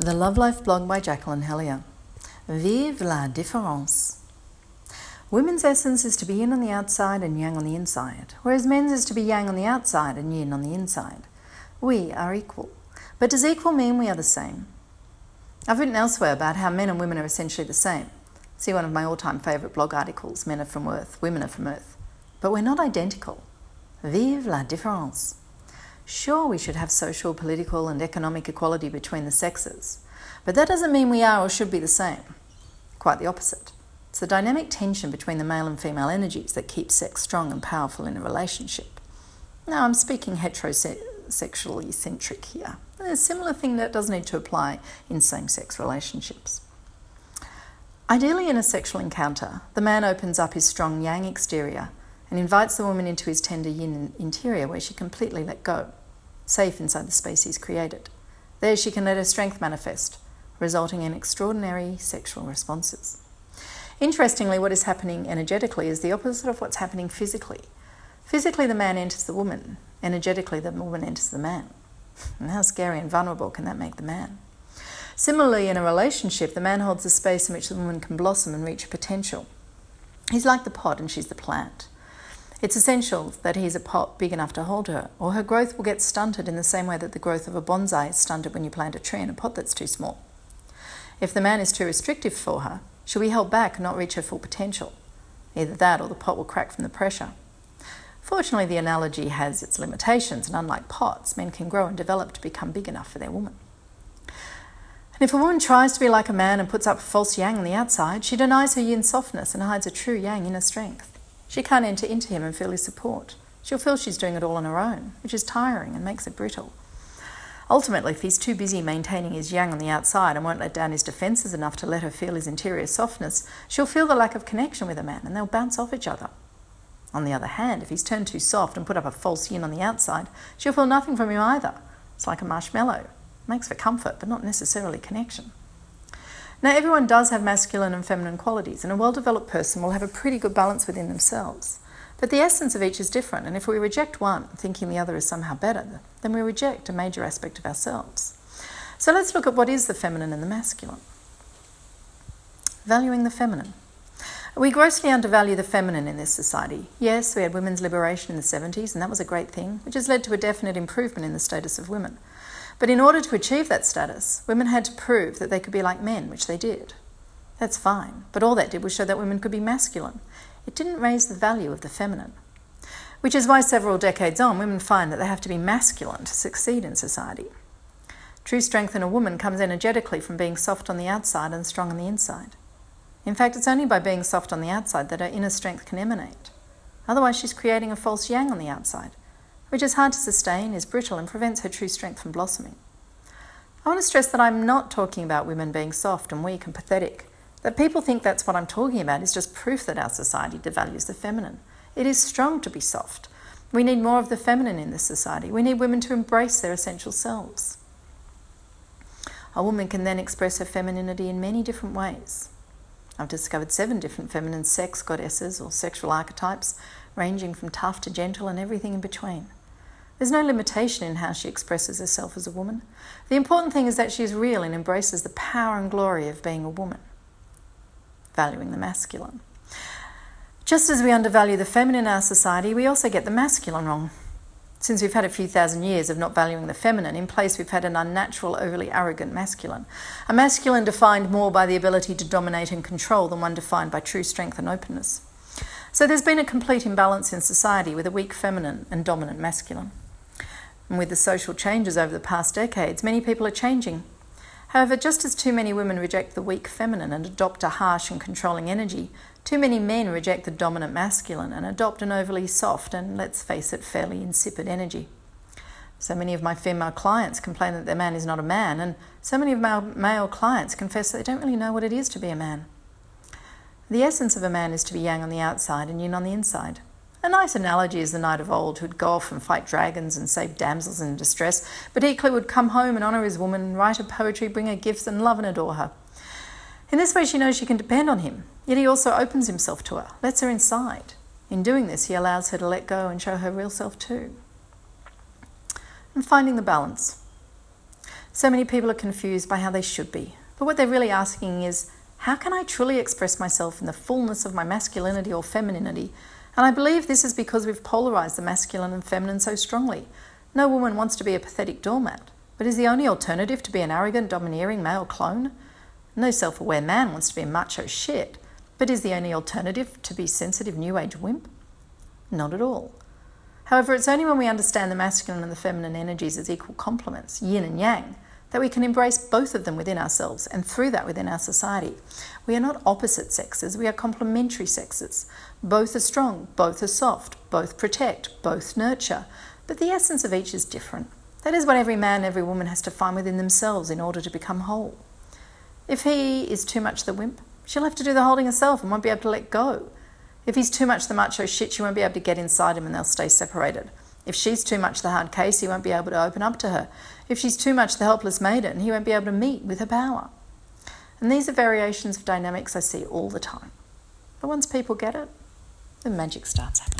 The Love Life blog by Jacqueline Hellyer. Vive la différence. Women's essence is to be yin on the outside and yang on the inside, whereas men's is to be yang on the outside and yin on the inside. We are equal. But does equal mean we are the same? I've written elsewhere about how men and women are essentially the same. See one of my all time favourite blog articles Men are from Earth, Women are from Earth. But we're not identical. Vive la différence. Sure, we should have social, political, and economic equality between the sexes, but that doesn't mean we are or should be the same. Quite the opposite. It's the dynamic tension between the male and female energies that keeps sex strong and powerful in a relationship. Now, I'm speaking heterosexually centric here. A similar thing that does need to apply in same sex relationships. Ideally, in a sexual encounter, the man opens up his strong yang exterior and invites the woman into his tender yin interior where she completely let go safe inside the space he's created. There she can let her strength manifest, resulting in extraordinary sexual responses. Interestingly, what is happening energetically is the opposite of what's happening physically. Physically, the man enters the woman, energetically, the woman enters the man. And how scary and vulnerable can that make the man? Similarly, in a relationship, the man holds the space in which the woman can blossom and reach her potential. He's like the pot and she's the plant. It's essential that he is a pot big enough to hold her, or her growth will get stunted in the same way that the growth of a bonsai is stunted when you plant a tree in a pot that's too small. If the man is too restrictive for her, she'll be held back and not reach her full potential. Either that or the pot will crack from the pressure. Fortunately, the analogy has its limitations, and unlike pots, men can grow and develop to become big enough for their woman. And if a woman tries to be like a man and puts up false yang on the outside, she denies her yin softness and hides a true yang inner strength. She can't enter into him and feel his support. She'll feel she's doing it all on her own, which is tiring and makes it brittle. Ultimately, if he's too busy maintaining his yang on the outside and won't let down his defences enough to let her feel his interior softness, she'll feel the lack of connection with a man and they'll bounce off each other. On the other hand, if he's turned too soft and put up a false yin on the outside, she'll feel nothing from him either. It's like a marshmallow. Makes for comfort, but not necessarily connection. Now, everyone does have masculine and feminine qualities, and a well developed person will have a pretty good balance within themselves. But the essence of each is different, and if we reject one, thinking the other is somehow better, then we reject a major aspect of ourselves. So let's look at what is the feminine and the masculine. Valuing the feminine. We grossly undervalue the feminine in this society. Yes, we had women's liberation in the 70s, and that was a great thing, which has led to a definite improvement in the status of women. But in order to achieve that status, women had to prove that they could be like men, which they did. That's fine, but all that did was show that women could be masculine. It didn't raise the value of the feminine. Which is why several decades on, women find that they have to be masculine to succeed in society. True strength in a woman comes energetically from being soft on the outside and strong on the inside. In fact, it's only by being soft on the outside that her inner strength can emanate. Otherwise, she's creating a false yang on the outside, which is hard to sustain, is brittle, and prevents her true strength from blossoming. I want to stress that I'm not talking about women being soft and weak and pathetic. That people think that's what I'm talking about is just proof that our society devalues the feminine. It is strong to be soft. We need more of the feminine in this society. We need women to embrace their essential selves. A woman can then express her femininity in many different ways. I've discovered seven different feminine sex goddesses or sexual archetypes, ranging from tough to gentle and everything in between. There's no limitation in how she expresses herself as a woman. The important thing is that she is real and embraces the power and glory of being a woman, valuing the masculine. Just as we undervalue the feminine in our society, we also get the masculine wrong. Since we've had a few thousand years of not valuing the feminine, in place we've had an unnatural, overly arrogant masculine. A masculine defined more by the ability to dominate and control than one defined by true strength and openness. So there's been a complete imbalance in society with a weak feminine and dominant masculine. And with the social changes over the past decades, many people are changing. However, just as too many women reject the weak feminine and adopt a harsh and controlling energy, too many men reject the dominant masculine and adopt an overly soft and, let's face it, fairly insipid energy. So many of my female clients complain that their man is not a man, and so many of my male clients confess that they don't really know what it is to be a man. The essence of a man is to be yang on the outside and yin on the inside. Nice analogy is the knight of old who'd go off and fight dragons and save damsels in distress, but equally would come home and honour his woman, write her poetry, bring her gifts, and love and adore her. In this way, she knows she can depend on him, yet he also opens himself to her, lets her inside. In doing this, he allows her to let go and show her real self too. And finding the balance. So many people are confused by how they should be. But what they're really asking is, how can I truly express myself in the fullness of my masculinity or femininity? And I believe this is because we've polarized the masculine and feminine so strongly. No woman wants to be a pathetic doormat, but is the only alternative to be an arrogant, domineering male clone? No self aware man wants to be a macho shit, but is the only alternative to be sensitive new age wimp? Not at all. However, it's only when we understand the masculine and the feminine energies as equal complements, yin and yang, that we can embrace both of them within ourselves and through that within our society. We are not opposite sexes, we are complementary sexes. Both are strong, both are soft, both protect, both nurture, but the essence of each is different. That is what every man, every woman has to find within themselves in order to become whole. If he is too much the wimp, she'll have to do the holding herself and won't be able to let go. If he's too much the macho shit, she won't be able to get inside him and they'll stay separated. If she's too much the hard case, he won't be able to open up to her. If she's too much the helpless maiden, he won't be able to meet with her power. And these are variations of dynamics I see all the time. But once people get it, the magic starts happening.